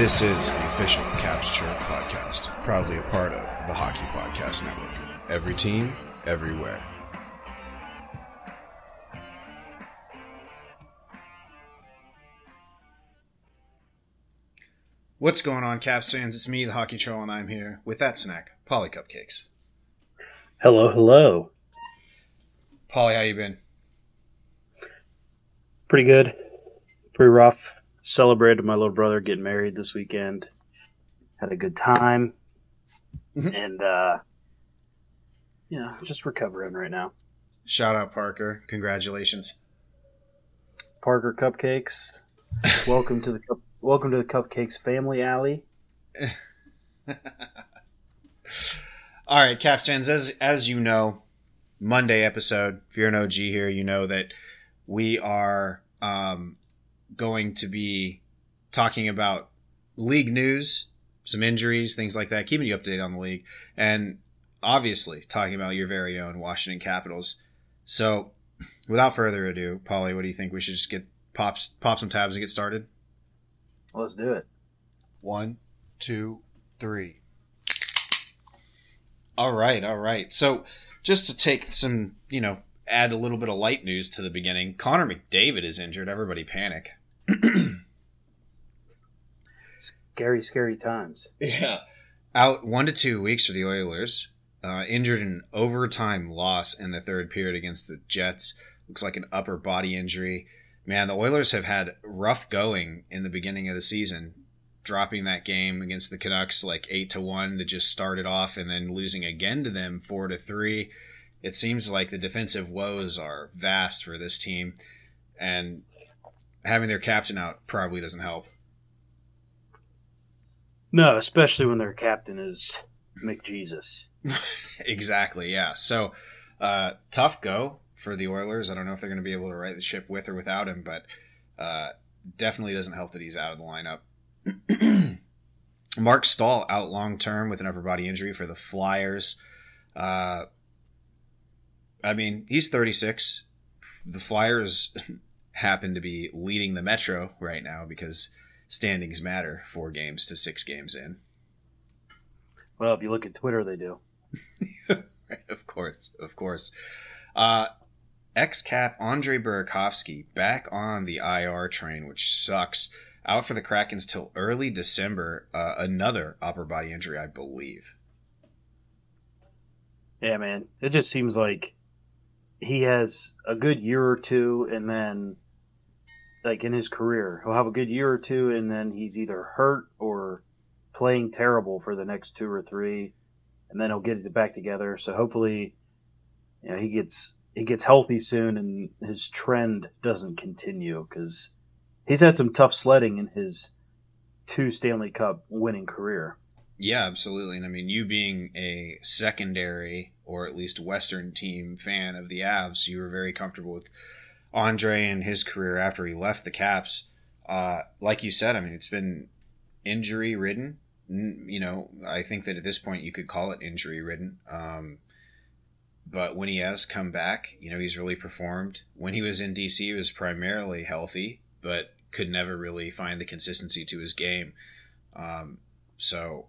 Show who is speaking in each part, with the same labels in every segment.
Speaker 1: This is the official Caps Chirp podcast, proudly a part of the Hockey Podcast Network. Every team, everywhere. What's going on, Caps fans? It's me, the Hockey Troll, and I'm here with that snack, Polly Cupcakes.
Speaker 2: Hello, hello.
Speaker 1: Polly, how you been?
Speaker 2: Pretty good. Pretty rough. Celebrated my little brother getting married this weekend. Had a good time.
Speaker 1: Mhm.
Speaker 2: and uh you know, just recovering right now.
Speaker 1: Shout out Parker. Congratulations.
Speaker 2: Parker Cupcakes. welcome to the welcome to the Cupcakes family alley.
Speaker 1: All right, Caps fans, as as you know, Monday episode. If you're an OG here, you know that we are um, going to be talking about league news, some injuries, things like that, keeping you up to date on the league, and obviously talking about your very own Washington Capitals. So, without further ado, Polly, what do you think? We should just get pops pop some tabs and get started.
Speaker 2: Let's do it.
Speaker 1: One, two, three. All right, all right. So, just to take some, you know, add a little bit of light news to the beginning, Connor McDavid is injured. Everybody panic.
Speaker 2: Scary, scary times.
Speaker 1: Yeah. Out one to two weeks for the Oilers. Uh, injured in overtime loss in the third period against the Jets. Looks like an upper body injury. Man, the Oilers have had rough going in the beginning of the season, dropping that game against the Canucks like eight to one to just start it off, and then losing again to them four to three. It seems like the defensive woes are vast for this team, and having their captain out probably doesn't help.
Speaker 2: No, especially when their captain is McJesus.
Speaker 1: exactly, yeah. So uh, tough go for the Oilers. I don't know if they're going to be able to right the ship with or without him, but uh, definitely doesn't help that he's out of the lineup. Marc Staal out long term with an upper body injury for the Flyers. Uh, I mean, he's 36. The Flyers happen to be leading the Metro right now because standings matter four games to six games in.
Speaker 2: Well, if you look at Twitter, they do.
Speaker 1: of course, of course. Uh, Ex cap Andre Burakovsky back on the IR train, which sucks. Out for the Krakens till early December. Uh, another upper body injury, I believe.
Speaker 2: Yeah, man. It just seems like he has a good year or two, and then, like in his career, he'll have a good year or two, and then he's either hurt or playing terrible for the next two or three, and then he'll get it back together. So hopefully, you know, he gets he gets healthy soon, and his trend doesn't continue because he's had some tough sledding in his two Stanley Cup winning career.
Speaker 1: Yeah, absolutely. And I mean, you being a secondary or at least Western team fan of the Avs, you were very comfortable with Andre and his career after he left the Caps. Uh, like you said, I mean, it's been injury ridden. You know, I think that at this point you could call it injury ridden. Um, but when he has come back, you know, he's really performed. When he was in DC, he was primarily healthy, but could never really find the consistency to his game. Um, so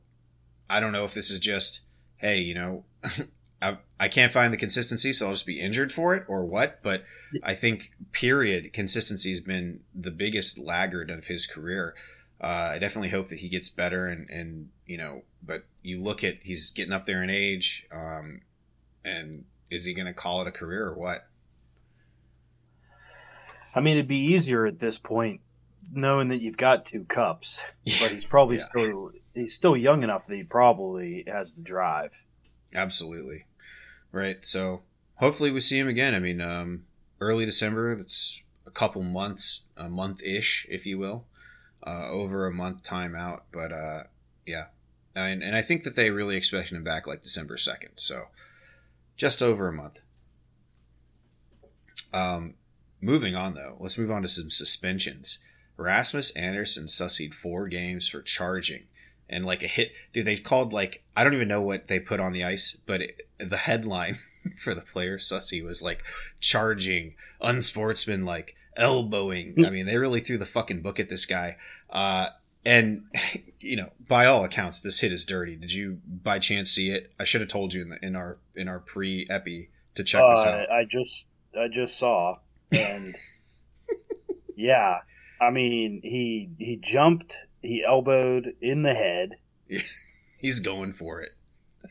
Speaker 1: I don't know if this is just, hey, you know, I, I can't find the consistency, so I'll just be injured for it or what. But I think, period, consistency has been the biggest laggard of his career. Uh, I definitely hope that he gets better and, and, you know, but you look at, he's getting up there in age. Um, and is he going to call it a career or what?
Speaker 2: I mean, it'd be easier at this point knowing that you've got two cups, but he's probably
Speaker 1: Yeah.
Speaker 2: still he's still young enough that he probably has the drive.
Speaker 1: Absolutely. Right. So hopefully we see him again. I mean, um, early December, that's a couple months, a month ish, if you will, uh, over a month time out. But uh, yeah. And, and I think that they really expect him back like December 2nd. So just over a month. Um, moving on, though, let's move on to some suspensions. Rasmus Andersson sussied four games for charging and like a hit. Dude, they called like I don't even know what they put on the ice, but it, the headline for the player Sussy was like charging, unsportsmanlike, elbowing. I mean, they really threw the fucking book at this guy. Uh, and you know, by all accounts, this hit is dirty. Did you by chance see it? I should have told you in the in our in our pre epi to check
Speaker 2: uh,
Speaker 1: this out.
Speaker 2: I just I just saw, and yeah, I mean he he jumped, he elbowed in the head.
Speaker 1: He's going for it.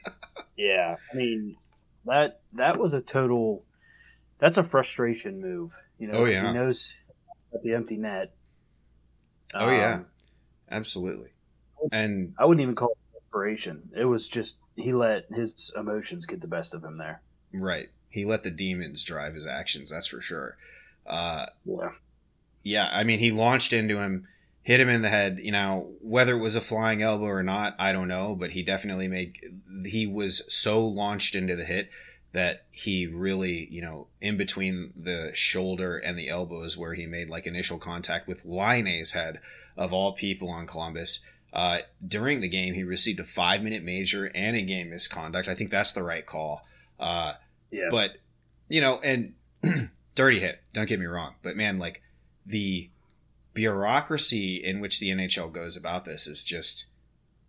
Speaker 2: yeah, I mean that that was a total. That's a frustration move. You know,
Speaker 1: Oh, yeah.
Speaker 2: he knows the empty net.
Speaker 1: Oh, yeah.
Speaker 2: Um,
Speaker 1: Absolutely. And
Speaker 2: I wouldn't even call it desperation. It was just he let his emotions get the best of him there.
Speaker 1: right, he let the demons drive his actions. That's for sure. Uh,
Speaker 2: Yeah.
Speaker 1: yeah, I mean, he launched into him, hit him in the head. You know, whether it was a flying elbow or not, I don't know, but he definitely made. He was so launched into the hit that he really, you know, in between the shoulder and the elbow is where he made like initial contact with Line's head of all people on Columbus. Uh, during the game, he received a five minute major and a game misconduct. I think that's the right call. Uh,
Speaker 2: Yeah.
Speaker 1: but you know, and dirty hit. Don't get me wrong, but man, like the bureaucracy in which the NHL goes about this is just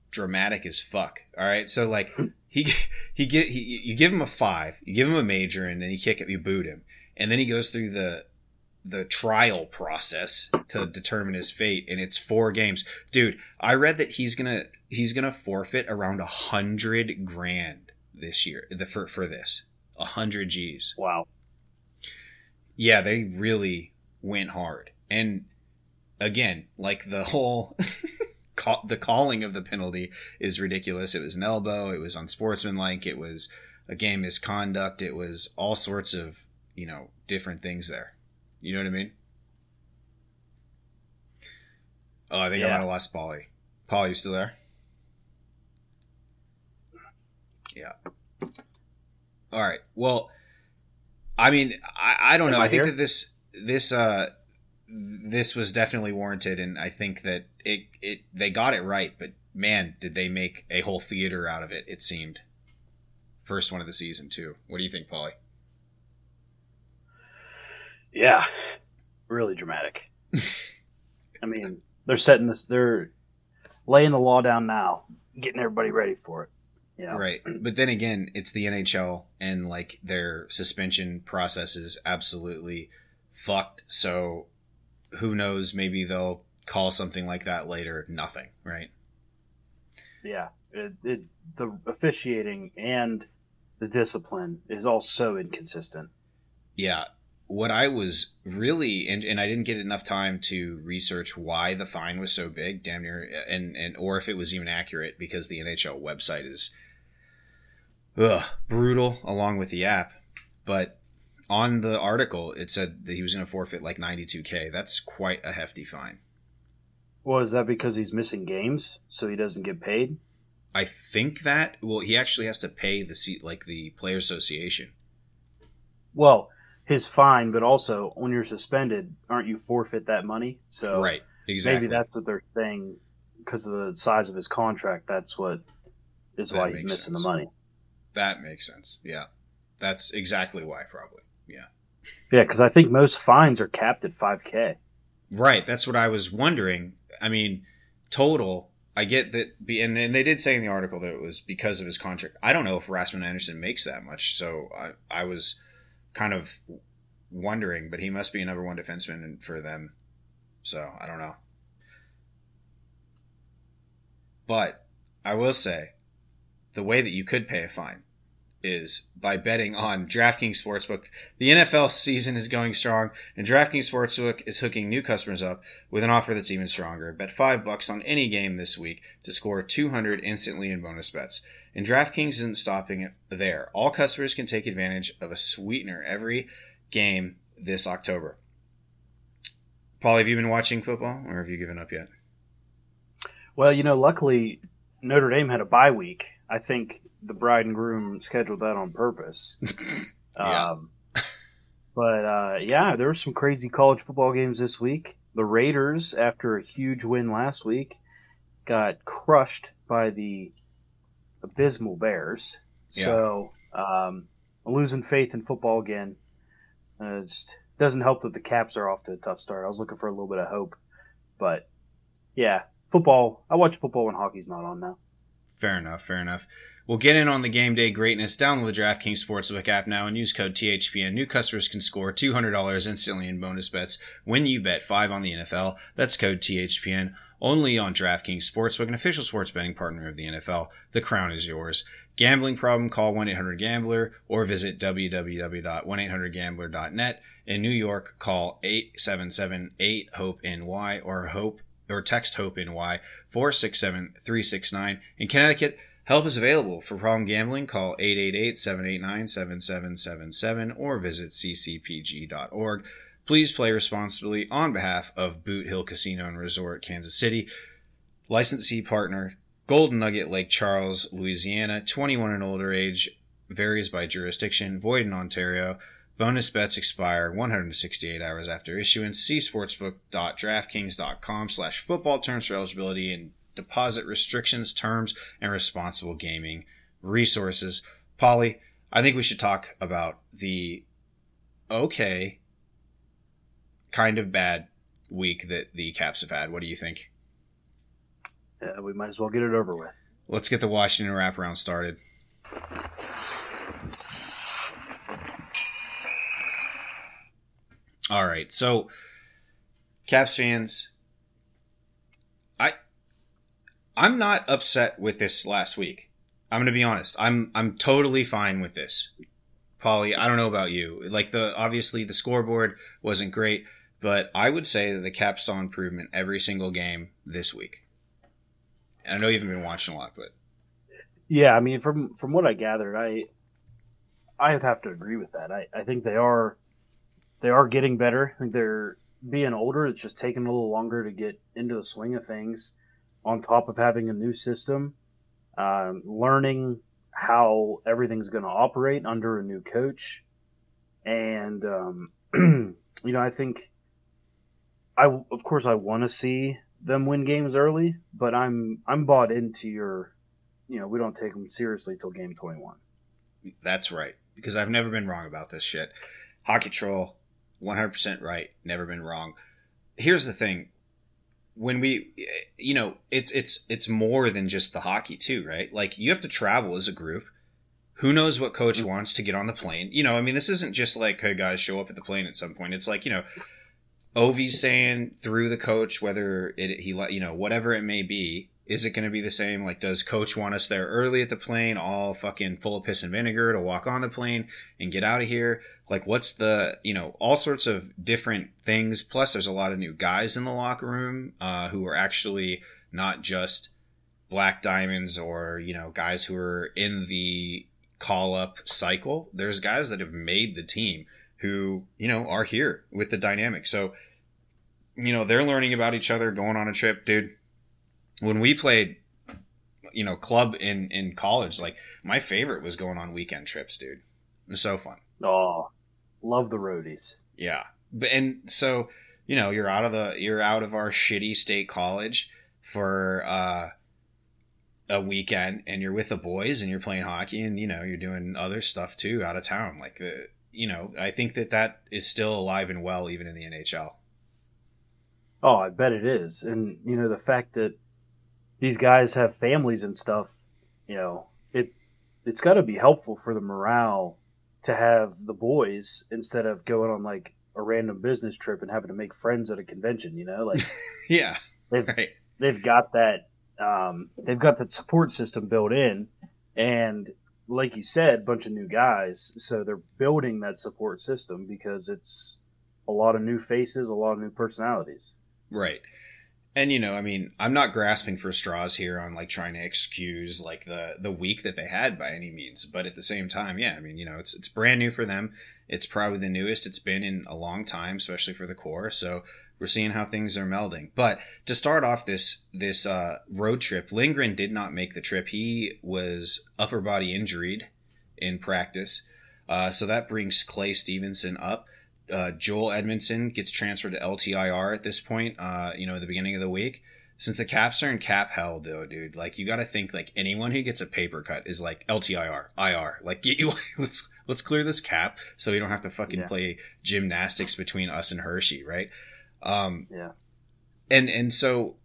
Speaker 1: dramatic as fuck. All right, so like he he get he you give him a five, you give him a major, and then you kick it, you boot him, and then he goes through the the trial process to determine his fate and it's four games dude i read that he's gonna he's gonna forfeit around a hundred grand this year the for for this a hundred g's
Speaker 2: wow.
Speaker 1: yeah, they really went hard. And again, like the whole call, the calling of the penalty is ridiculous. It was an elbow. It was unsportsmanlike. It was a game misconduct. It was all sorts of you know different things there. You know what I mean? Oh, I think I
Speaker 2: Yeah.
Speaker 1: might have lost Polly. Polly, you still there? Yeah. All right. Well, I mean, I, I don't
Speaker 2: Am
Speaker 1: know.
Speaker 2: I
Speaker 1: I think that this this uh this was definitely warranted, and I think that it it they got it right. But man, did they make a whole theater out of it? It seemed first one of the season too. What do you think, Polly?
Speaker 2: Yeah. Really dramatic. I mean, they're setting this. They're laying the law down now, getting everybody ready for it. You know?
Speaker 1: Right. But then again, it's the NHL and like their suspension process is absolutely fucked. So who knows? Maybe they'll call something like that later. Nothing. Right.
Speaker 2: Yeah. It, it, the officiating and the discipline is all so inconsistent.
Speaker 1: Yeah. What I was really and, and I didn't get enough time to research why the fine was so big, damn near, and and or if it was even accurate because the NHL website is, ugh, brutal along with the app. But on the article, it said that he was going to forfeit like 92k. That's quite a hefty fine.
Speaker 2: Well, is that because he's missing games, so he doesn't get paid?
Speaker 1: I think that well, he actually has to pay the seat like the player association.
Speaker 2: Well, his fine, but also when you're suspended, aren't you forfeit that money? So
Speaker 1: right. Exactly.
Speaker 2: maybe that's what they're saying because of the size of his contract. That's what is
Speaker 1: That
Speaker 2: why he's missing
Speaker 1: sense.
Speaker 2: the money.
Speaker 1: that makes sense. Yeah. That's exactly why probably. Yeah.
Speaker 2: Yeah, because I think most fines are capped at five k.
Speaker 1: Right. That's what I was wondering. I mean, total. I get that, be- and, and they did say in the article that it was because of his contract. I don't know if Rasmus Andersson makes that much, so I, I was kind of wondering, but he must be a number one defenseman for them. So I don't know. But I will say, the way that you could pay a fine is by betting on DraftKings Sportsbook. The NFL season is going strong, and DraftKings Sportsbook is hooking new customers up with an offer that's even stronger. Bet five bucks on any game this week to score 200 instantly in bonus bets. And DraftKings isn't stopping it there. All customers can take advantage of a sweetener every game this October. Paul, have you been watching football, or have you given up yet?
Speaker 2: Well, you know, luckily Notre Dame had a bye week. I think the bride and groom scheduled that on purpose.
Speaker 1: Yeah.
Speaker 2: Um, but uh, yeah, there were some crazy college football games this week. The Raiders, after a huge win last week, got crushed by the abysmal Bears.
Speaker 1: Yeah.
Speaker 2: So um, losing faith in football again. Uh, just doesn't help that the Caps are off to a tough start. I was looking for a little bit of hope, but yeah, football. I watch football when hockey's not on now.
Speaker 1: Fair enough. Fair enough. We'll get in on the game day greatness. Download the DraftKings Sportsbook app now and use code THPN. New customers can score $200 instantly in bonus bets when you bet five on the NFL. That's code THPN only on DraftKings Sportsbook, an official sports betting partner of the NFL. The crown is yours. Gambling problem, call 1-800-GAMBLER or visit www.1800gambler.net. In New York, call 877-8-HOPE-NY or HOPE or text HOPE NY 467-369. In Connecticut, help is available for problem gambling. Call 888-789-7777 or visit ccpg.org. Please play responsibly on behalf of Boot Hill Casino and Resort, Kansas City. Licensee partner Golden Nugget Lake Charles, Louisiana. 21 and older age varies by jurisdiction. Void in Ontario. Bonus bets expire 168 hours after issuance. See sportsbook.draftkings.com slash football terms for eligibility and deposit restrictions, terms, and responsible gaming resources. Polly, I think we should talk about the okay, kind of bad week that the Caps have had. What do you think?
Speaker 2: Yeah, we might as well get it over with.
Speaker 1: Let's get the Washington wraparound started. All right. So, Caps fans, I I'm not upset with this last week. I'm going to be honest. I'm I'm totally fine with this. Paulie, I don't know about you. Like the obviously the scoreboard wasn't great, but I would say that the Caps saw improvement every single game this week. And I know you haven't been watching a lot, but
Speaker 2: yeah, I mean, from from what I gathered, I I have to agree with that. I, I think they are they are getting better. I think they're being older. It's just taking a little longer to get into the swing of things. On top of having a new system, um, learning how everything's going to operate under a new coach, and um, you know, I think I of course I want to see them win games early, but I'm I'm bought into your, you know, we don't take them seriously till game 21.
Speaker 1: That's right, because I've never been wrong about this shit. Hockey Troll 100% right, never been wrong. Here's the thing. When we you know, it's it's it's more than just the hockey too, right? Like you have to travel as a group. Who knows what coach mm-hmm. wants to get on the plane? You know, I mean, this isn't just like, hey guys, show up at the plane at some point. It's like, you know, Ovi's saying through the coach whether it he you know whatever it may be is it going to be the same? Like, does coach want us there early at the plane, all fucking full of piss and vinegar to walk on the plane and get out of here? Like, what's the, you know, all sorts of different things. Plus, there's a lot of new guys in the locker room uh, who are actually not just black diamonds or, you know, guys who are in the call up cycle. There's guys that have made the team who, you know, are here with the dynamic. So, you know, they're learning about each other, going on a trip, dude when we played you know club in in college like my favorite was going on weekend trips dude. It was so fun.
Speaker 2: Oh love the roadies.
Speaker 1: Yeah. But and so you know you're out of the you're out of our shitty state college for uh a weekend and you're with the boys and you're playing hockey and you know you're doing other stuff too out of town. Like the you know i think that that is still alive and well even in the nhl
Speaker 2: oh i bet it is. And you know the fact that these guys have families and stuff, you know, it it's got to be helpful for the morale to have the boys instead of going on like a random business trip and having to make friends at a convention. You know, like
Speaker 1: yeah,
Speaker 2: they've right. they've got that um, they've got that support system built in, and like you said, bunch of new guys, so they're building that support system because it's a lot of new faces, a lot of new personalities.
Speaker 1: Right and you know i mean i'm not grasping for straws here on like trying to excuse like the the week that they had by any means but at the same time yeah i mean you know it's it's brand new for them. It's probably the newest it's been in a long time especially for the core so we're seeing how things are melding. But to start off this this uh, road trip lindgren did not make the trip. He was upper body injured in practice uh, so that brings clay stephenson up uh, Joel Edmundson gets transferred to LTIR at this point, uh, you know, at the beginning of the week. Since the caps are in cap hell, though, dude, like you got to think like anyone who gets a paper cut is like LTIR, IR. Like get you, let's let's clear this cap so we don't have to fucking yeah. play gymnastics between us and Hershey, right? Um,
Speaker 2: yeah.
Speaker 1: And and so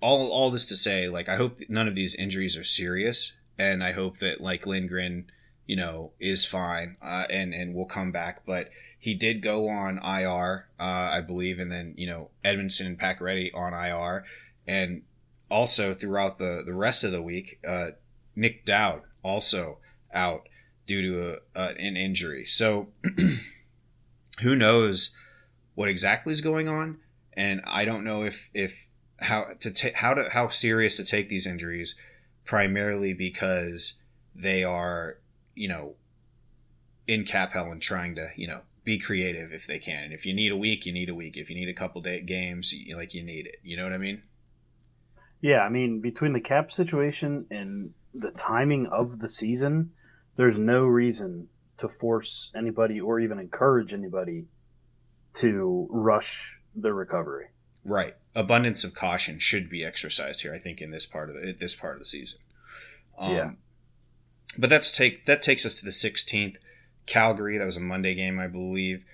Speaker 1: all all this to say, like I hope none of these injuries are serious, and I hope that like Lindgren, you know, is fine uh, and and will come back. But he did go on IR, uh, I believe, and then you know Edmundson and Pacioretty on IR, and also throughout the the rest of the week, uh, Nic Dowd also out due to a, an injury. So who knows what exactly is going on? And I don't know if if how to ta- how to how serious to take these injuries, primarily because they are you know in cap hell and trying to you know be creative if they can. And if you need a week, you need a week. If you need a couple day games, you, like you need it. You know what I mean?
Speaker 2: Yeah, I mean between the cap situation and the timing of the season, there's no reason to force anybody or even encourage anybody to rush the recovery.
Speaker 1: Right. Abundance of caution should be exercised here. I think in this part of the this part of the season. Um, yeah. But that's take that takes us to the 16th. Calgary. That was a Monday game, I believe.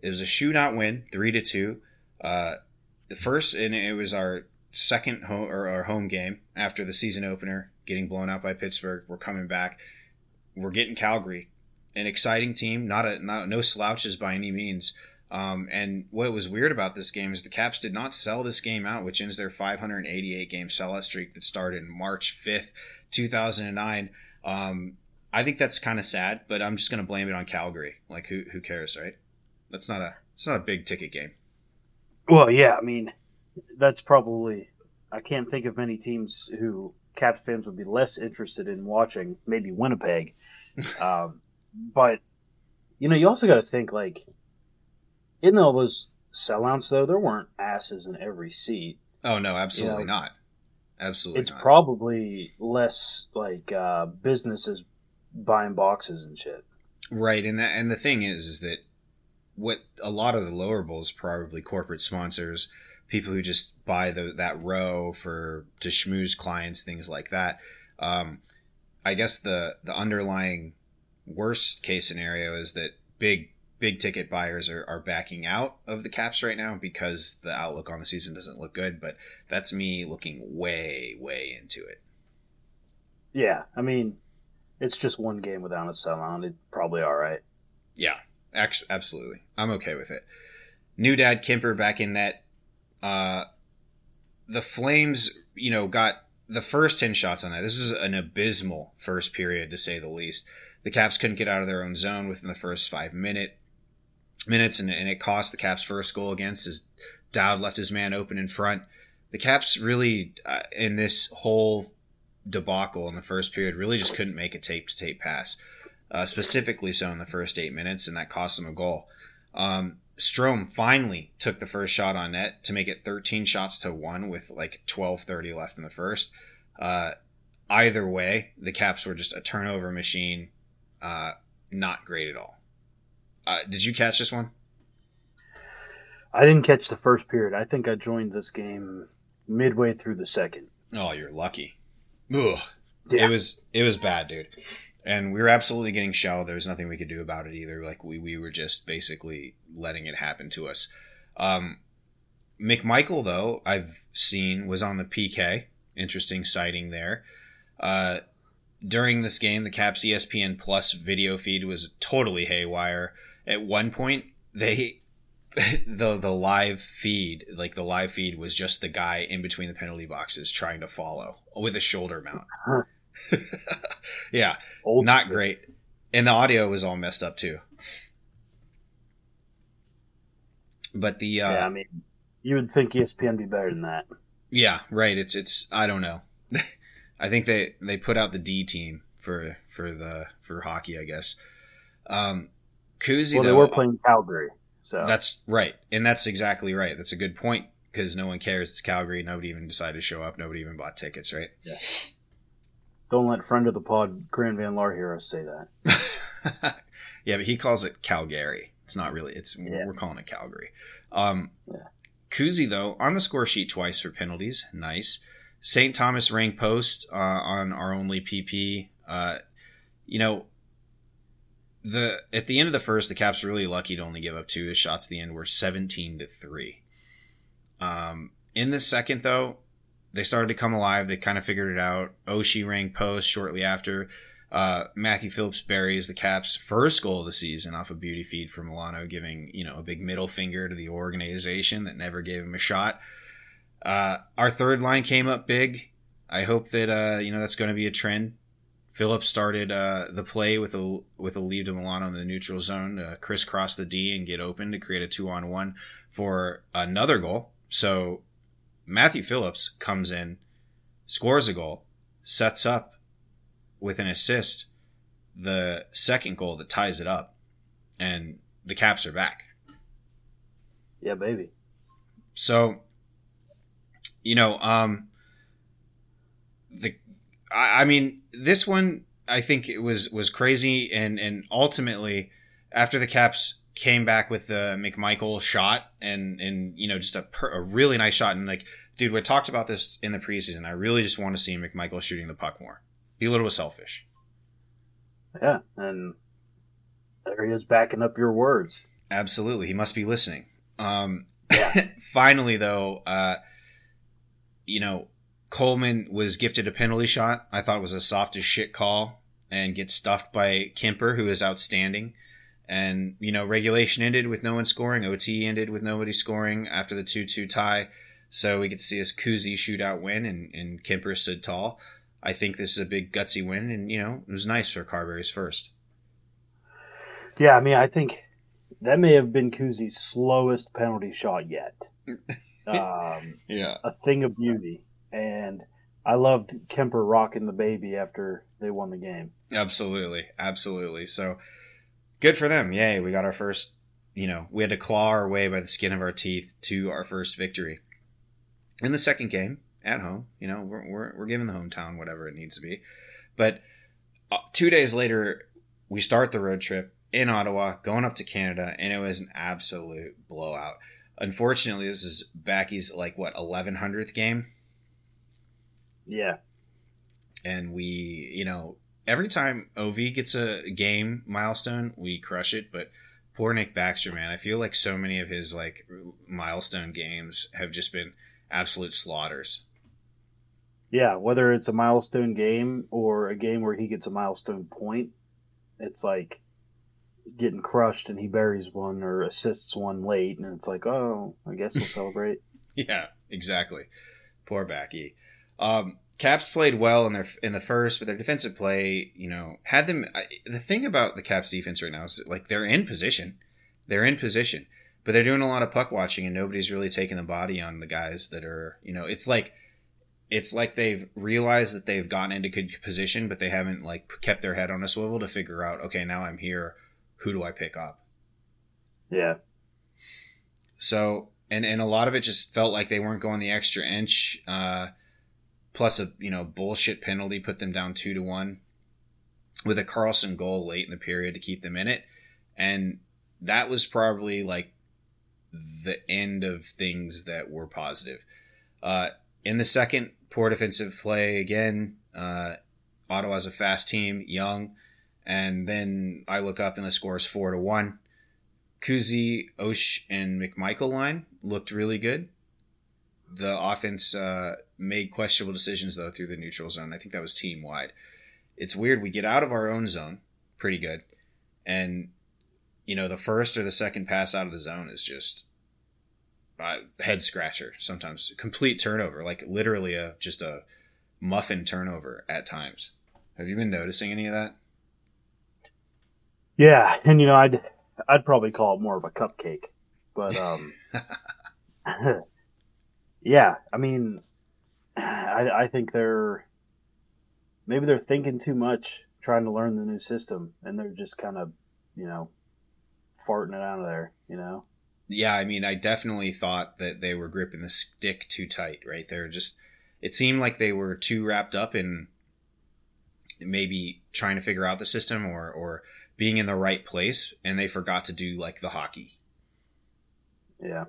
Speaker 1: It was a shootout win, three to two. Uh, the first, and it was our second home or our home game after the season opener, getting blown out by Pittsburgh. We're coming back. We're getting Calgary, an exciting team, not a not no slouches by any means. Um, and what was weird about this game is the Caps did not sell this game out, which ends their 588 game sellout streak that started March 5th, 2009. Um, I think that's kind of sad, but I'm just going to blame it on Calgary. Like, who who cares, right? That's not a it's not a big ticket game.
Speaker 2: Well, yeah, I mean, that's probably I can't think of many teams who Caps fans would be less interested in watching. Maybe Winnipeg, um, but you know, you also got to think like in all those sellouts, though, there weren't asses in every seat.
Speaker 1: Oh no, absolutely you know, not. Absolutely,
Speaker 2: it's
Speaker 1: not.
Speaker 2: probably less like uh, businesses buying boxes and shit.
Speaker 1: Right, and that and the thing is, is that what a lot of the lower bowls probably corporate sponsors, people who just buy the that row for to schmooze clients, things like that. Um, I guess the the underlying worst case scenario is that big big ticket buyers are, are backing out of the caps right now because the outlook on the season doesn't look good. But that's me looking way, way into it.
Speaker 2: Yeah, I mean, it's just one game without a sellout. It's probably all right.
Speaker 1: Yeah, absolutely. I'm okay with it. New dad Kuemper back in net. Uh, the Flames, you know, got the first 10 shots on that. This was an abysmal first period, to say the least. The Caps couldn't get out of their own zone within the first five minute minutes, and, and it cost the Caps' first goal against as Dowd left his man open in front. The Caps really, uh, in this whole debacle in the first period, really just couldn't make a tape to tape pass, uh, specifically so in the first eight minutes, and that cost them a goal. Um, Strome finally took the first shot on net to make it 13 shots to one with like 12:30 left in the first. Uh, either way, the Caps were just a turnover machine. Uh, not great at all. Uh, did you catch this one?
Speaker 2: I didn't catch the first period. I think I joined this game midway through the second.
Speaker 1: Oh, you're lucky. Ugh. Yeah. It was it was bad, dude. And we were absolutely getting shelled. There was nothing we could do about it either. Like we, we were just basically letting it happen to us. Um, McMichael, though, I've seen was on the PK. Interesting sighting there. Uh, during this game, the Caps ESPN Plus video feed was totally haywire at one point they the the live feed like the live feed was just the guy in between the penalty boxes trying to follow with a shoulder mount. yeah, Old not great, and the audio was all messed up too. But the uh,
Speaker 2: yeah, I mean, you would think ESPN be better than that.
Speaker 1: Yeah, right. It's it's I don't know. I think they they put out the D team for for the for hockey, I guess. Um, Kuzi,
Speaker 2: well, though, they were playing Calgary, so
Speaker 1: that's right, and that's exactly right. That's a good point because no one cares. It's Calgary. Nobody even decided to show up. Nobody even bought tickets, right?
Speaker 2: Yeah. Don't let friend of the pod, Grant Van Laar, hear us say
Speaker 1: that. yeah, but he calls it Calgary. It's not really. It's yeah. we're calling it Calgary. Um, yeah. Kuzi though on the score sheet twice for penalties. Nice. St. Thomas rank post uh, on our only PP. Uh, you know, the at the end of the first, the Caps really lucky to only give up two. The shots at the end were seventeen to three. Um, in the second, though, they started to come alive. They kind of figured it out. Oshie rang post shortly after. Uh, Matthew Phillips buries the Caps' first goal of the season off a beauty feed for Milano, giving you know a big middle finger to the organization that never gave him a shot. Uh, our third line came up big. I hope that uh, you know that's going to be a trend. Phillips started uh, the play with a with a lead to Milano in the neutral zone, uh, crisscross the D and get open to create a two on one for another goal. So Matthew Phillips comes in, scores a goal, sets up with an assist the second goal that ties it up, and the Caps are back.
Speaker 2: Yeah, baby.
Speaker 1: So, you know, um, the I, I mean, this one I think it was was crazy, and and ultimately, after the Caps came back with the McMichael shot, and and you know just a per, a really nice shot, and like, dude, we talked about this in the preseason. I really just want to see McMichael shooting the puck more. Be a little selfish.
Speaker 2: Yeah, and there he is backing up your words.
Speaker 1: Absolutely, he must be listening. Um, yeah. finally, though, uh, you know, Coleman was gifted a penalty shot. I thought it was a soft as shit call and gets stuffed by Kuemper, who is outstanding. And, you know, regulation ended with no one scoring. OT ended with nobody scoring after the 2 2 tie. So we get to see this Kuzi shootout win, and, and Kuemper stood tall. I think this is a big gutsy win, and, you know, it was nice for Carbery's first.
Speaker 2: Yeah, I mean, I think that may have been Kuzi's slowest penalty shot yet. Um,
Speaker 1: yeah.
Speaker 2: A thing of beauty and I loved Kuemper rocking the baby after they won the game.
Speaker 1: Absolutely, absolutely. So good for them. Yay, we got our first. You know, we had to claw our way by the skin of our teeth to our first victory. In the second game at home, you know, we're we're, we're giving the hometown whatever it needs to be, but uh, two days later we start the road trip in Ottawa, going up to Canada, and it was an absolute blowout. Unfortunately, this is Backy's like what eleven hundredth game
Speaker 2: yeah.
Speaker 1: And we, you know, every time OV gets a game milestone, we crush it. But poor Nick Baxter, man, I feel like so many of his like milestone games have just been absolute slaughters.
Speaker 2: Yeah, whether it's a milestone game or a game where he gets a milestone point, it's like getting crushed and he buries one or assists one late, and it's like, oh, I guess we'll celebrate.
Speaker 1: yeah, exactly. Poor Backy. Um, Caps played well in their in the first, but their defensive play, you know, had them. The thing about the Caps defense right now is like they're in position, they're in position, but they're doing a lot of puck watching, and nobody's really taking the body on the guys that are, you know, it's like it's like they've realized that they've gotten into good position, but they haven't like kept their head on a swivel to figure out, okay, now I'm here, who do I pick up?
Speaker 2: Yeah.
Speaker 1: So and and a lot of it just felt like they weren't going the extra inch. Uh, plus a you know bullshit penalty put them down two to one with a Carlson goal late in the period to keep them in it, and that was probably like the end of things that were positive. Uh, in the second, poor defensive play again. Uh, Ottawa's a fast team, young, and then I look up and the score is four to one. Kuzi, Osh, and McMichael line looked really good the offense uh, made questionable decisions though through the neutral zone. I think that was team wide. It's weird. We get out of our own zone pretty good, and you know the first or the second pass out of the zone is just uh, head scratcher. Sometimes complete turnover, like literally a just a muffin turnover at times. Have you been noticing any of that?
Speaker 2: Yeah, and you know I'd I'd probably call it more of a cupcake, but um. Yeah, I mean, I, I think they're maybe they're thinking too much trying to learn the new system, and they're just kind of, you know, farting it out of there. You know.
Speaker 1: Yeah, I mean, I definitely thought that they were gripping the stick too tight. Right, they're just. It seemed like they were too wrapped up in maybe trying to figure out the system or or being in the right place, and they forgot to do like the hockey.
Speaker 2: Yeah.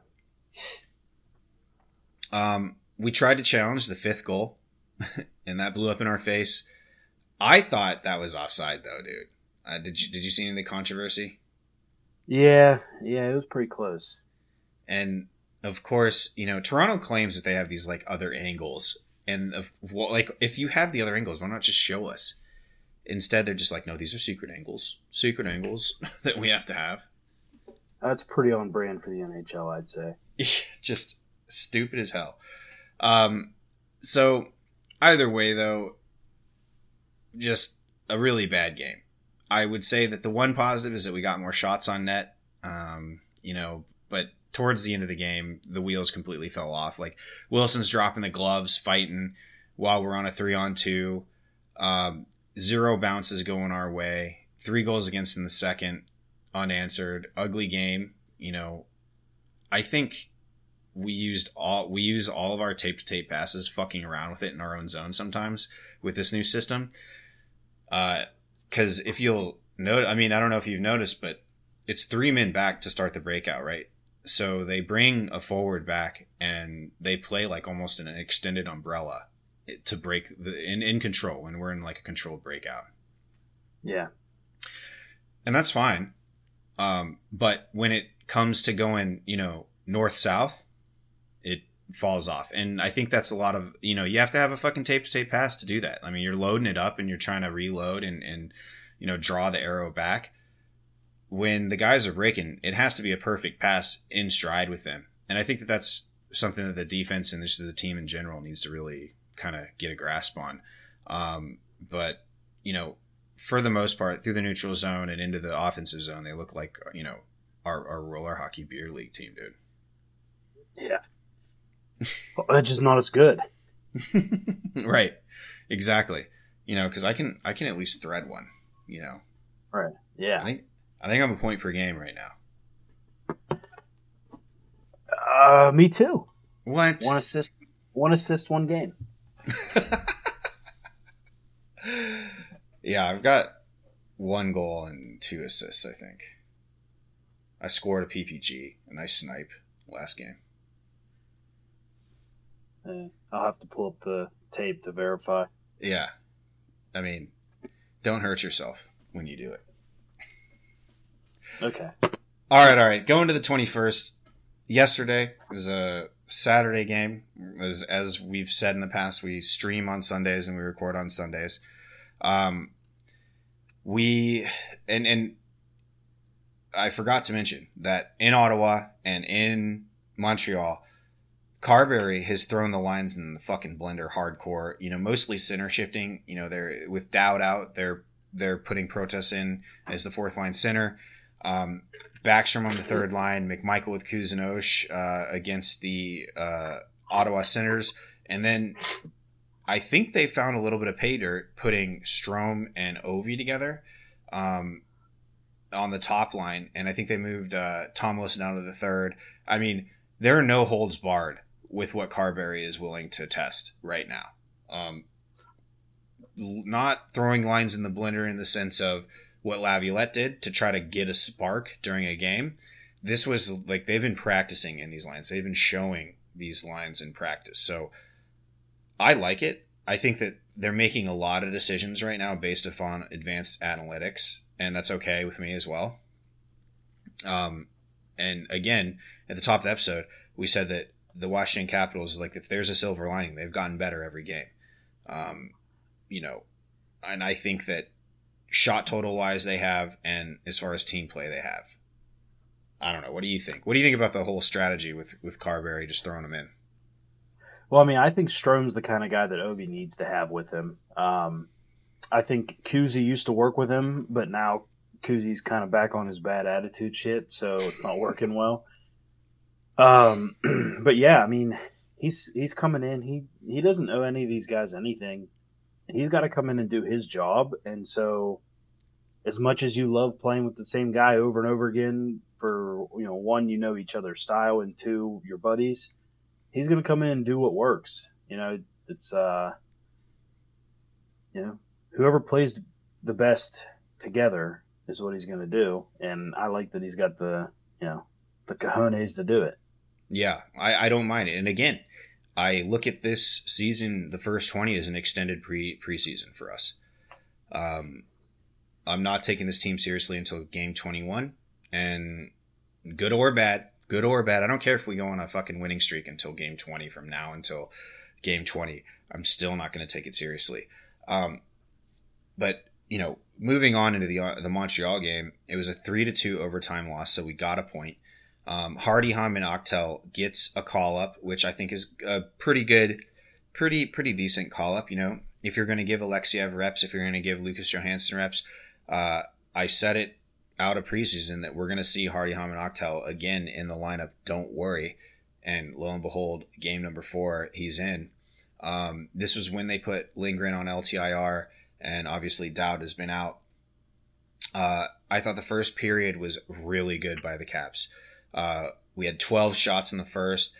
Speaker 1: Um, we tried to challenge the fifth goal, and that blew up in our face. I thought that was offside, though, dude. Uh, did you did you see any of the controversy?
Speaker 2: Yeah, yeah, it was pretty close.
Speaker 1: And of course, you know, Toronto claims that they have these like other angles And of well, like if you have the other angles, why not just show us? Instead, they're just like, no, these are secret angles, secret angles that we have to have.
Speaker 2: That's pretty on brand for the NHL, I'd say.
Speaker 1: just stupid as hell. Um, so either way, though, just a really bad game. I would say that the one positive is that we got more shots on net. Um, you know, but towards the end of the game, the wheels completely fell off. Like Wilson's dropping the gloves, fighting while we're on a three on two. Um, zero bounces going our way. Three goals against in the second, unanswered. Ugly game. You know, I think we used all we use all of our tape to tape passes, fucking around with it in our own zone sometimes with this new system. Because uh, if you'll note, I mean, I don't know if you've noticed, but it's three men back to start the breakout, right? So they bring a forward back and they play like almost an extended umbrella to break the in, in control when we're in like a controlled breakout.
Speaker 2: Yeah.
Speaker 1: And that's fine. Um, but when it comes to going, you know, north south, falls off. And I think that's a lot of, you know, you have to have a fucking tape to tape pass to do that. I mean, you're loading it up and you're trying to reload and, and, you know, draw the arrow back. When the guys are breaking, it has to be a perfect pass in stride with them. And I think that that's something that the defense and this the team in general needs to really kind of get a grasp on. Um, but, you know, for the most part, through the neutral zone and into the offensive zone, they look like, you know, our, our roller hockey beer league team, dude.
Speaker 2: Yeah. Well, just not as good.
Speaker 1: right. Exactly. You know, because I can I can at least thread one. You know.
Speaker 2: Right. Yeah.
Speaker 1: I think I think I'm a point per game right now.
Speaker 2: Uh, me too.
Speaker 1: What?
Speaker 2: One assist. One assist. One game.
Speaker 1: yeah, I've got one goal and two assists. I think. I scored a PPG, a nice snipe last game.
Speaker 2: Uh, I'll have to pull up the tape to verify.
Speaker 1: Yeah. I mean, don't hurt yourself when you do it.
Speaker 2: okay.
Speaker 1: All right, all right. Going to the 21st. Yesterday was a Saturday game. As, as we've said in the past, we stream on Sundays and we record on Sundays. Um, we, and, and I forgot to mention that in Ottawa and in Montreal, Carbery has thrown the lines in the fucking blender hardcore. You know, mostly center shifting. You know, they're with Dowd out, they're they're putting Protas in as the fourth line center. Um, Backstrom on the third line, McMichael with Kuzinosh uh, against the uh, Ottawa Senators, and then I think they found a little bit of pay dirt putting Strome and Ovi together um, on the top line, and I think they moved uh, Tom Wilson down to the third. I mean, there are no holds barred with what Carbery is willing to test right now. Um, not throwing lines in the blender in the sense of what Laviolette did to try to get a spark during a game. This was like they've been practicing in these lines. They've been showing these lines in practice. So I like it. I think that they're making a lot of decisions right now based upon advanced analytics, and that's okay with me as well. Um, and again, at the top of the episode, we said that the Washington Capitals, like if there's a silver lining, they've gotten better every game. Um, you know, and I think that shot total wise they have, and as far as team play they have. I don't know. What do you think? What do you think about the whole strategy with with Carbery just throwing them in?
Speaker 2: Well, I mean, I think Strome's the kind of guy that Ovi needs to have with him. Um, I think Kuzi used to work with him, but now Kuzi's kind of back on his bad attitude shit, so it's not working well. Um, but yeah, I mean, he's he's coming in. He he doesn't owe any of these guys anything. He's got to come in and do his job. And so, as much as you love playing with the same guy over and over again, for you know, one, you know each other's style, and two, your buddies. He's to come in and do what works. You know, it's uh, you know, whoever plays the best together is what he's to do. And I like that he's got the you know the cojones to do it.
Speaker 1: Yeah, I, I don't mind it. And again, I look at this season, the first 20 as an extended pre preseason for us. Um, I'm not taking this team seriously until game 21. And good or bad, good or bad, I don't care if we go on a fucking winning streak until game 20 from now until game 20. I'm still not going to take it seriously. Um, but, you know, moving on into the, uh, the Montreal game, it was a 3 to 2 overtime loss, so we got a point. Um, Hardy Häman Aktell gets a call up, which I think is a pretty good, pretty pretty decent call up. You know, if you're going to give Alexeyev reps, if you're going to give Lucas Johansson reps, uh, I said it out of preseason that we're going to see Hardy Häman Aktell again in the lineup. Don't worry. And lo and behold, game number four, he's in. Um, this was when they put Lindgren on LTIR, and obviously Dowd has been out. Uh, I thought the first period was really good by the Caps. Uh, we had 12 shots in the first,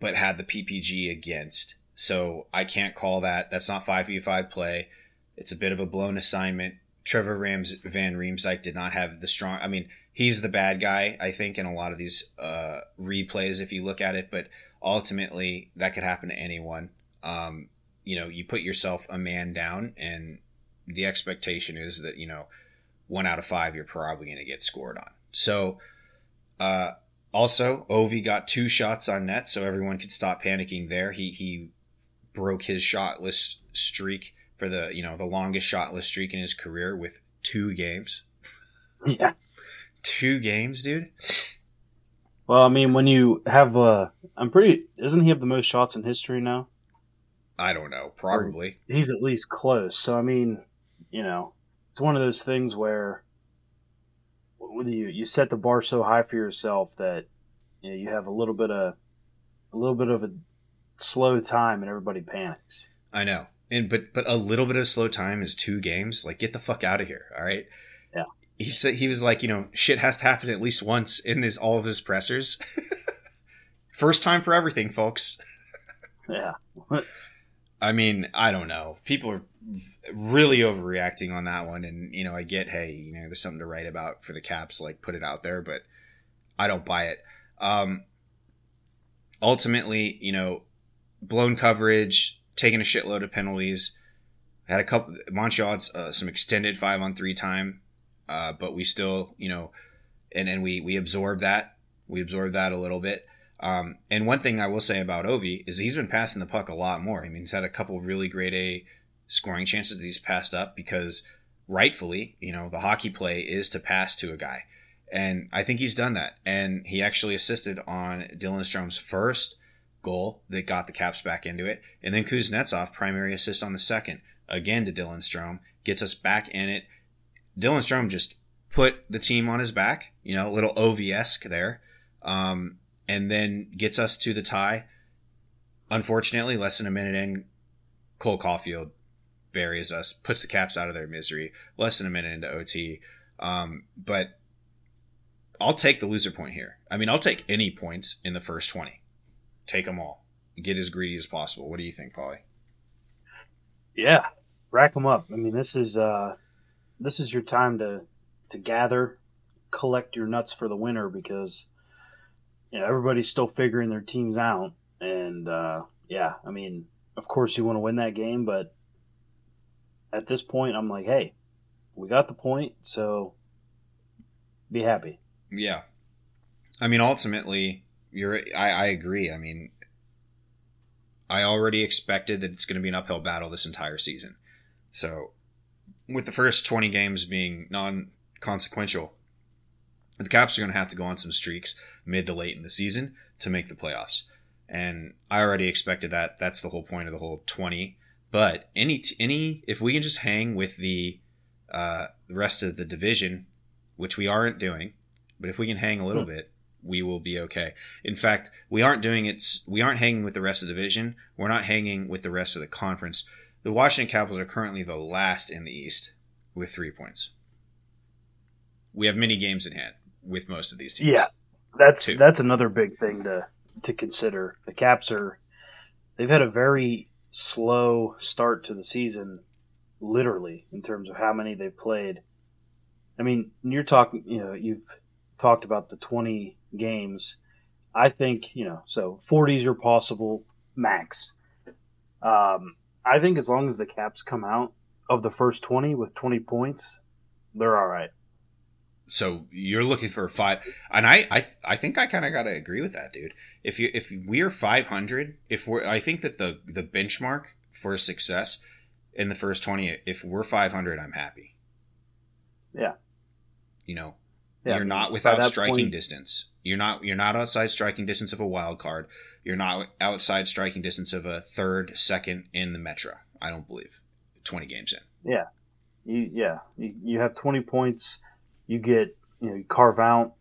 Speaker 1: but had the PPG against. So I can't call that. That's not 5v5 play. It's a bit of a blown assignment. Trevor Rams Van Riemsdyk did not have the strong. I mean, he's the bad guy, I think, in a lot of these uh, replays if you look at it. But ultimately, that could happen to anyone. Um, you know, you put yourself a man down, and the expectation is that you know one out of five you're probably going to get scored on. So, uh, also Ovi got two shots on net, so everyone could stop panicking there. He he broke his shotless streak for the you know the longest shotless streak in his career with two games.
Speaker 2: Yeah,
Speaker 1: two games, dude.
Speaker 2: Well, I mean, when you have, uh, I'm pretty. Isn't he have the most shots in history now?
Speaker 1: I don't know. Probably.
Speaker 2: Or he's at least close. So I mean, you know, it's one of those things where you you set the bar so high for yourself that you, know, you have a little bit of a little bit of a slow time and everybody panics.
Speaker 1: I know. And but but a little bit of slow time is two games. Like get the fuck out of here. All right.
Speaker 2: Yeah.
Speaker 1: He said he was like, you know, shit has to happen at least once in this all of his pressers. First time for everything, folks.
Speaker 2: yeah.
Speaker 1: I mean, I don't know. People are really overreacting on that one, and you know, I get, hey, you know, there's something to write about for the Caps, like put it out there, but I don't buy it. Um, ultimately, you know, blown coverage, taking a shitload of penalties. Had a couple Montreal had uh, some extended five on three time, uh, but we still, you know, and and we we absorb that. We absorb that a little bit. Um, and one thing I will say about Ovi is he's been passing the puck a lot more. I mean, he's had a couple really great A scoring chances that he's passed up because rightfully, you know, the hockey play is to pass to a guy. And I think he's done that. And he actually assisted on Dylan Strome's first goal that got the Caps back into it. And then Kuznetsov, primary assist on the second, again to Dylan Strome, gets us back in it. Dylan Strome just put the team on his back, you know, a little OV-esque there, um, and then gets us to the tie. Unfortunately, less than a minute in, Cole Caufield buries us, puts the Caps out of their misery, less than a minute into OT. Um, but I'll take the loser point here. I mean, I'll take any points in the first 20 take them all. Get as greedy as possible. What do you think, Paulie?
Speaker 2: Yeah, rack them up. I mean, this is uh, this is your time to to gather, collect your nuts for the winter because you know everybody's still figuring their teams out, and uh, yeah, I mean, of course you want to win that game, but at this point, I'm like, hey, we got the point, so be happy.
Speaker 1: Yeah, I mean, ultimately, you're I, I agree. I mean, I already expected that it's going to be an uphill battle this entire season. So, with the first 20 games being non consequential, the Caps are going to have to go on some streaks mid to late in the season to make the playoffs. And I already expected that. That's the whole point of the whole 20. But any, any, if we can just hang with the, uh, the rest of the division, which we aren't doing, but if we can hang a little hmm. bit, we will be okay. In fact, we aren't doing it. We aren't hanging with the rest of the division. We're not hanging with the rest of the conference. The Washington Capitals are currently the last in the East with three points. We have many games in hand with most of these teams.
Speaker 2: Yeah, that's Two. that's another big thing to to consider. The Caps are they've had a very slow start to the season, literally in terms of how many they've played. I mean, you're talking. You know, you've talked about the 20 games. I think, you know, so 40s are possible max. Um, I think as long as the Caps come out of the first 20 with 20 points, they're all right.
Speaker 1: So you're looking for a five, and I I, I think I kind of gotta agree with that, dude. If you if we're 500, if we're I think that the the benchmark for success in the first 20, if we're 500, I'm happy.
Speaker 2: Yeah.
Speaker 1: You know,
Speaker 2: Yeah,
Speaker 1: you're not without striking
Speaker 2: point-
Speaker 1: distance. You're not you're not outside striking distance of a wild card. You're not outside striking distance of a third, second in the metro. I don't believe. 20 games in.
Speaker 2: Yeah you, yeah, you, you have 20 points. You get, you know, you carve out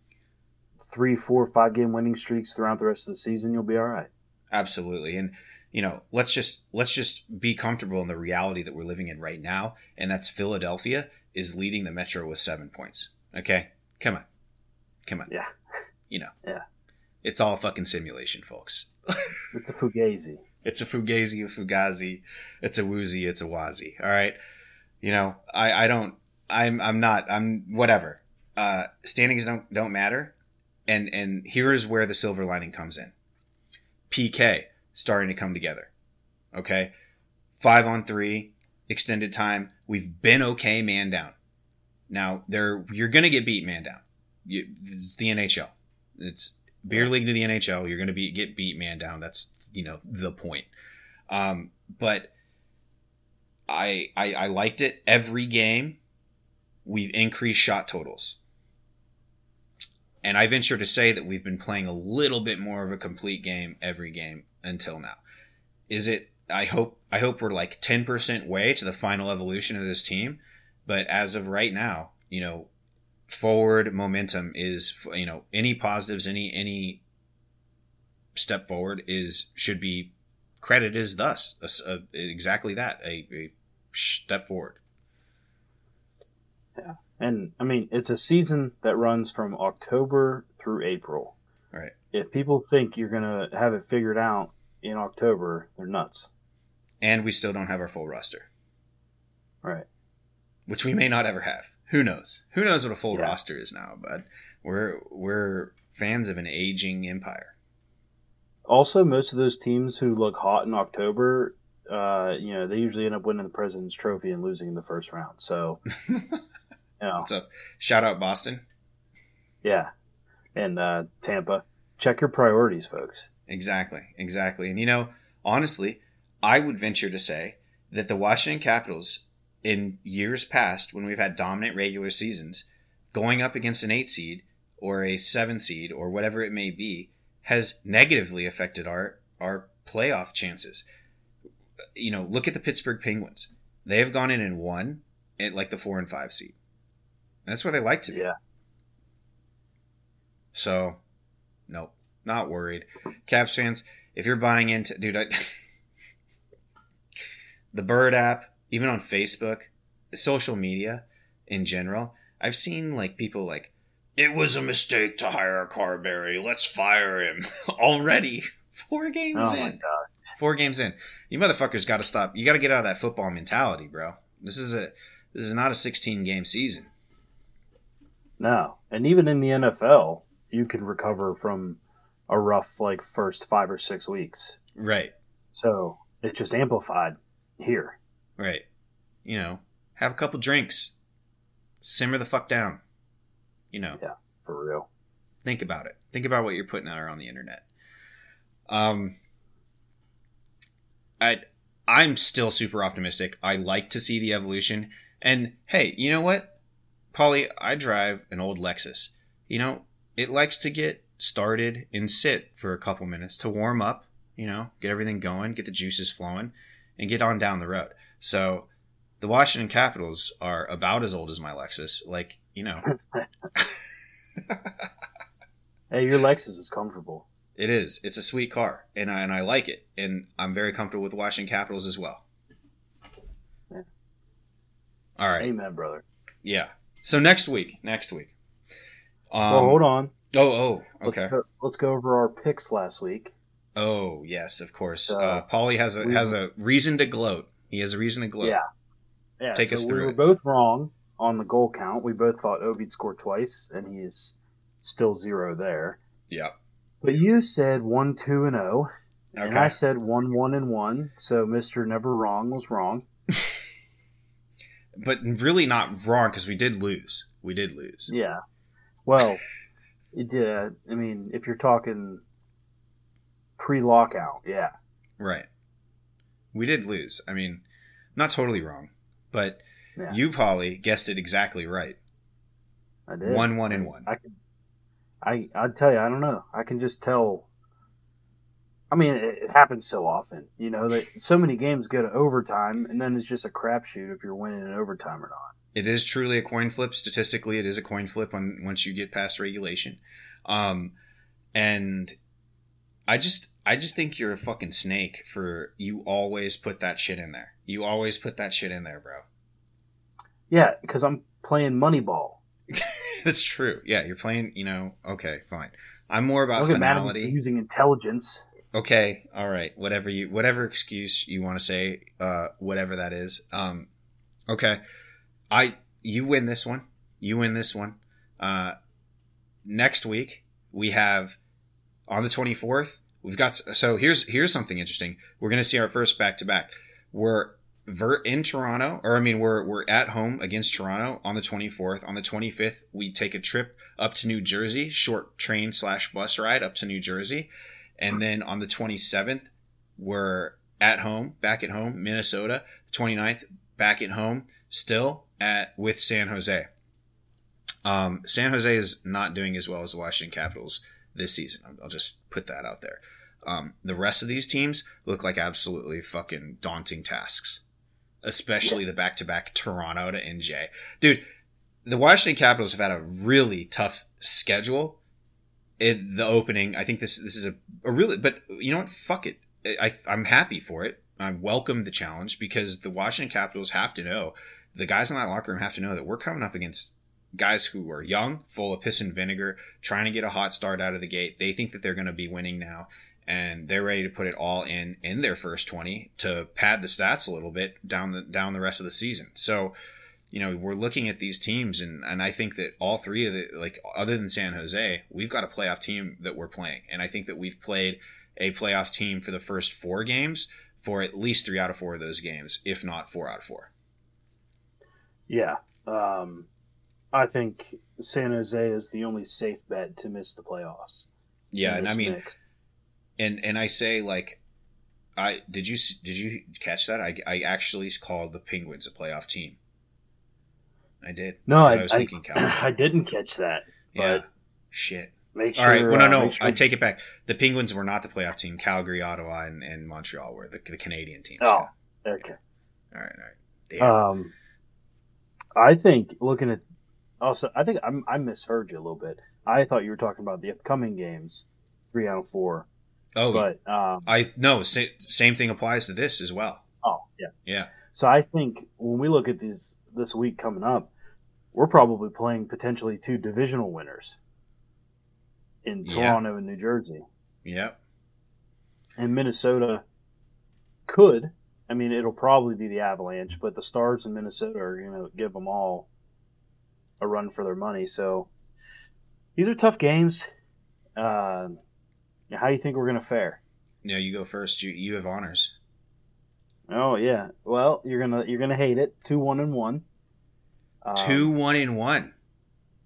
Speaker 2: three, four, five game winning streaks throughout the rest of the season. You'll be all right.
Speaker 1: Absolutely. And you know, let's just let's just be comfortable in the reality that we're living in right now, and that's Philadelphia is leading the Metro with 7 points. Okay? Come on. Come on.
Speaker 2: Yeah.
Speaker 1: You know.
Speaker 2: Yeah.
Speaker 1: It's all fucking simulation, folks.
Speaker 2: It's a fugazi.
Speaker 1: It's a fugazi, a fugazi, it's a woozy, it's a wazi. All right. You know, I, I don't, I'm, I'm not, I'm whatever. Uh, standings don't, don't matter. And, and here's where the silver lining comes in. PK starting to come together. Okay. Five on three, extended time. We've been okay man down. Now there, you're to get beat man down. You, it's the NHL. It's beer league to the NHL. You're to be get beat man down. That's you know the point. Um, but I, I I liked it every game. We've increased shot totals, and I venture to say that we've been playing a little bit more of a complete game every game until now. Is it? I hope I hope we're like ten percent way to the final evolution of this team, but as of right now, you know, forward momentum is you know any positives any any step forward is should be credited as thus a a- exactly that a, a step forward
Speaker 2: And I mean, it's a season that runs from October through April.
Speaker 1: Right.
Speaker 2: If people think you're going to have it figured out in October, they're nuts.
Speaker 1: and we still don't have our full roster
Speaker 2: Right.
Speaker 1: which we may not ever have who knows who knows what a full
Speaker 2: Yeah.
Speaker 1: roster is now but we're we're fans of an aging empire
Speaker 2: Also, most of those teams who look hot in October, uh, you know, they usually end up winning the President's Trophy and losing in the first round. So,
Speaker 1: what's up shout out boston
Speaker 2: yeah. And uh, Tampa, check your priorities, folks.
Speaker 1: Exactly, exactly. And you know, honestly, I would venture to say that the Washington Capitals in years past, when we've had dominant regular seasons, going up against an eight seed or a seven seed or whatever it may be, has negatively affected our our playoff chances. You know, look at the Pittsburgh Penguins. They have gone in and won at like the four and five seed. That's where they like to be.
Speaker 2: Yeah.
Speaker 1: So, nope, not worried. Caps fans, if you're buying into, dude, I, the Bird app, even on Facebook, social media in general, I've seen like people like, it was a mistake to hire Carbery. Let's fire him already. Four games
Speaker 2: Oh my
Speaker 1: in.
Speaker 2: god.
Speaker 1: Four games in. You motherfuckers got to stop. You got to get out of that football mentality, bro. This is a this is not a 16 game season.
Speaker 2: No. And even in the NFL, you can recover from a rough like first 5 or 6 weeks.
Speaker 1: Right.
Speaker 2: So, it's just amplified here.
Speaker 1: Right. You know, have a couple drinks. Simmer the fuck down. You know, Yeah,
Speaker 2: For real.
Speaker 1: think about it. Think about what you're putting out on the internet. Um I I'm still super optimistic. I like to see the evolution. And hey, you know what? Polly, I drive an old Lexus. You know, it likes to get started and sit for a couple minutes to warm up, you know, get everything going, get the juices flowing, and get on down the road. So the Washington Capitals are about as old as my Lexus. Like, you know,
Speaker 2: Hey, your Lexus is comfortable.
Speaker 1: It is. It's a sweet car, and I and I like it, and I'm very comfortable with the Washington Capitals as well.
Speaker 2: Yeah.
Speaker 1: All right.
Speaker 2: Amen, brother.
Speaker 1: Yeah. So next week, next week. Um,
Speaker 2: well, hold on.
Speaker 1: oh, oh, okay.
Speaker 2: Let's go, let's go over our picks last week.
Speaker 1: Oh, yes, of course. Uh, Paulie has a
Speaker 2: we-
Speaker 1: has a reason to gloat. He has a reason to gloat.
Speaker 2: Yeah. Yeah,
Speaker 1: Take
Speaker 2: so
Speaker 1: us through
Speaker 2: we were
Speaker 1: it.
Speaker 2: both wrong on the goal count. We both thought Ovi'd score twice, and he's still zero there.
Speaker 1: Yeah.
Speaker 2: But you said one, two, and zero, and I said one, one, and one. So Mister Never Wrong was wrong.
Speaker 1: But really not wrong because we did lose. We did lose.
Speaker 2: Yeah, Well, it did. I mean, if you're talking pre-lockout, yeah.
Speaker 1: Right. We did lose. I mean, not totally wrong, but
Speaker 2: Yeah.
Speaker 1: you, Polly, guessed it exactly right.
Speaker 2: I did.
Speaker 1: One, one, and one.
Speaker 2: I can. I I tell you, I don't know. I can just tell. I mean, it, it happens so often, you know, that so many games go to overtime, and then it's just a crapshoot if you're winning in overtime or not.
Speaker 1: It is truly a coin flip. Statistically, it is a coin flip once you get past regulation. Um, and I just, I just think you're a fucking snake for you always put that shit in there. You always put that shit in there, bro.
Speaker 2: Yeah, because I'm playing Moneyball.
Speaker 1: That's true. Yeah, you're playing. You know. Okay, fine. I'm more about
Speaker 2: Look at Madden
Speaker 1: finality.
Speaker 2: using intelligence.
Speaker 1: Okay all right whatever you whatever excuse you want to say uh whatever that is um okay. I you win this one you win this one. Uh next week we have on the 24th we've got so here's here's something interesting. We're gonna see our first back to back we're in toronto or i mean we're we're at home against toronto on the 24th on the 25th we take a trip up to new jersey short train slash bus ride up to new jersey and then on the 27th, we're at home, back at home, Minnesota. 29th, back at home, still at with San Jose. Um, San Jose is not doing as well as the Washington Capitals this season. I'll- I'll just put that out there. Um, the rest of these teams look like absolutely fucking daunting tasks, especially the back to back Toronto to NJ. Dude, the Washington Capitals have had a really tough schedule it, the opening. I think this this is a, a really, but you know what? Fuck it. I, I'm happy for it. I welcome the challenge because the Washington Capitals have to know, the guys in that locker room have to know that we're coming up against guys who are young, full of piss and vinegar, trying to get a hot start out of the gate. They think that they're going to be winning now, and they're ready to put it all in in their first twenty to pad the stats a little bit down the down the rest of the season. So you know, we're looking at these teams, and, and I think that all three of the, like, other than San Jose, we've got a playoff team that we're playing. And I think that we've played a playoff team for the first four games for at least three out of four of those games, if not four out of four.
Speaker 2: Yeah. Um, I think San Jose is the only safe bet to miss the playoffs.
Speaker 1: Yeah. And I mean,
Speaker 2: mix.
Speaker 1: and, and I say, like, I, did you, did you catch that? I, I actually called the Penguins a playoff team. I did.
Speaker 2: No, I,
Speaker 1: I was
Speaker 2: I-
Speaker 1: thinking Calgary.
Speaker 2: I didn't catch that.
Speaker 1: Yeah. Shit.
Speaker 2: Make sure.
Speaker 1: All right. Well, no,
Speaker 2: uh,
Speaker 1: no.
Speaker 2: make sure-
Speaker 1: I take it back. The Penguins were not the playoff team. Calgary, Ottawa, and, and Montreal were the, the Canadian teams.
Speaker 2: Oh, okay.
Speaker 1: All right. All right. Damn.
Speaker 2: Um, I think looking at also, I think I'm, I misheard you a little bit. I thought you were talking about the upcoming games, three out of four.
Speaker 1: oh,
Speaker 2: But um,
Speaker 1: I no. Sa- same thing applies to this as well.
Speaker 2: oh yeah.
Speaker 1: Yeah.
Speaker 2: So I think when we look at these this week coming up, we're probably playing potentially two divisional winners in
Speaker 1: Yeah.
Speaker 2: Toronto and New Jersey.
Speaker 1: Yep.
Speaker 2: And Minnesota could. I mean, it'll probably be the Avalanche, but the Stars in Minnesota are going to give them all a run for their money. So these are tough games. Uh, how do you think we're going to fare?
Speaker 1: No, you go first. You you have honors.
Speaker 2: Oh yeah. Well, you're gonna you're gonna hate it. Two one and one. Um,
Speaker 1: Two, one, in one.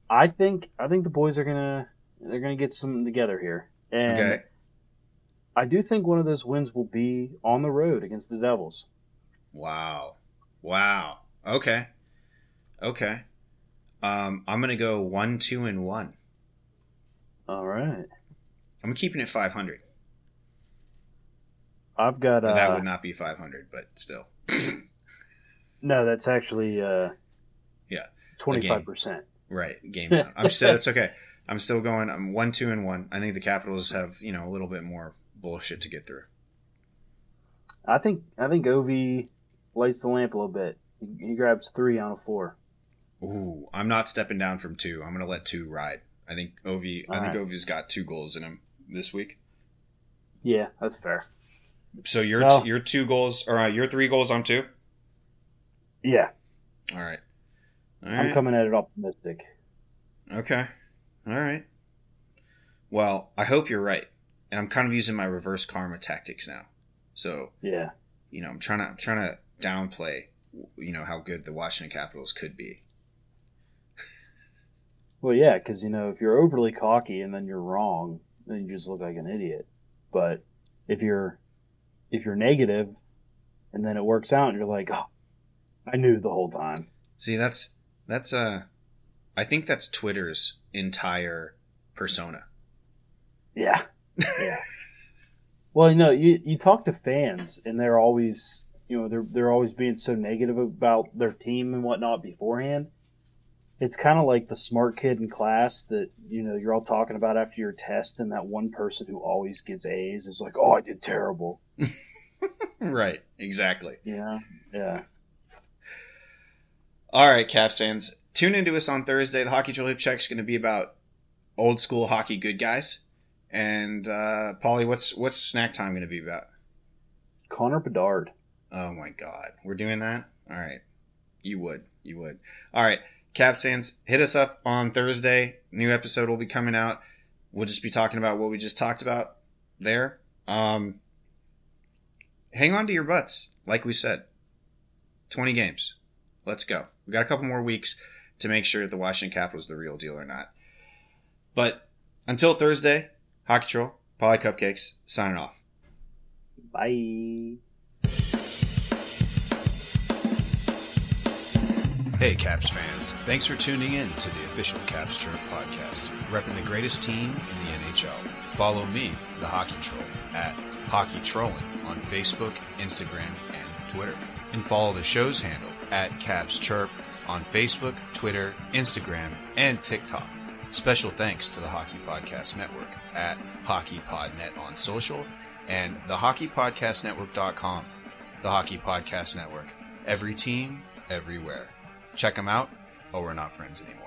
Speaker 2: I think I think the boys are gonna they're gonna get something together here, and
Speaker 1: Okay.
Speaker 2: I do think one of those wins will be on the road against the Devils.
Speaker 1: Wow. Wow. Okay. Okay. Um, I'm gonna go one, two, and one.
Speaker 2: All right,
Speaker 1: I'm keeping it 500.
Speaker 2: I've got uh,
Speaker 1: that would not be 500, but still.
Speaker 2: no. That's actually uh,
Speaker 1: Yeah,
Speaker 2: twenty five percent.
Speaker 1: Right, game. I'm still. It's okay. I'm still going. I'm one, two, and one. I think the Capitals have you know a little bit more bullshit to get through.
Speaker 2: I think I think Ovi lights the lamp a little bit. He, he grabs three out of four.
Speaker 1: Ooh, I'm not stepping down from two. I'm gonna let two ride. I think Ovi. I
Speaker 2: All
Speaker 1: think
Speaker 2: right.
Speaker 1: Ovi's got two goals in him this week.
Speaker 2: Yeah, that's fair.
Speaker 1: So your
Speaker 2: Well-
Speaker 1: your two goals or uh, your three goals on two.
Speaker 2: Yeah,
Speaker 1: All right. All
Speaker 2: I'm coming at it optimistic.
Speaker 1: Okay. All right. Well, I hope you're right, and I'm kind of using my reverse karma tactics now. So
Speaker 2: Yeah,
Speaker 1: you know, I'm trying to I'm trying to downplay, you know, how good the Washington Capitals could be.
Speaker 2: Well, yeah, because you know if you're overly cocky and then you're wrong, then you just look like an idiot. But if you're if you're negative and then it works out, and you're like, oh, I knew the whole time.
Speaker 1: See, that's that's uh I think that's Twitter's entire persona.
Speaker 2: Yeah, yeah. well, you know, you you talk to fans, and they're always you know they're they're always being so negative about their team and whatnot beforehand. It's kind of like the smart kid in class that you know you're all talking about after your test, and that one person who always gets A's is like, "Oh, I did terrible."
Speaker 1: right. Exactly.
Speaker 2: Yeah. Yeah.
Speaker 1: All right, Caps fans, tune into us on Thursday. The Hockey Hip Check is going to be about old school hockey good guys. And uh, Paulie, what's what's snack time going to be about?
Speaker 2: Connor Bedard.
Speaker 1: Oh my God, we're doing that. All right, you would, you would. All right, Caps fans, hit us up on Thursday. New episode will be coming out. We'll just be talking about what we just talked about there. Um, hang on to your butts, like we said. Twenty games. Let's go. We got a couple more weeks to make sure that the Washington Capitals the real deal or not. But until Thursday, Hockey Troll, Poly Cupcakes, signing off.
Speaker 2: Bye.
Speaker 1: Hey, Caps fans. Thanks for tuning in to the official Caps Chirp podcast, repping the greatest team in the NHL. Follow me, the Hockey Troll, at Hockey Trolling on Facebook, Instagram, and Twitter. And follow the show's handle at Caps Chirp on Facebook, Twitter, Instagram, and TikTok. Special thanks to the Hockey Podcast Network at HockeyPodNet on social and the thehockeypodcastnetwork.com. The Hockey Podcast Network. Every team, everywhere. Check them out, or we're not friends anymore.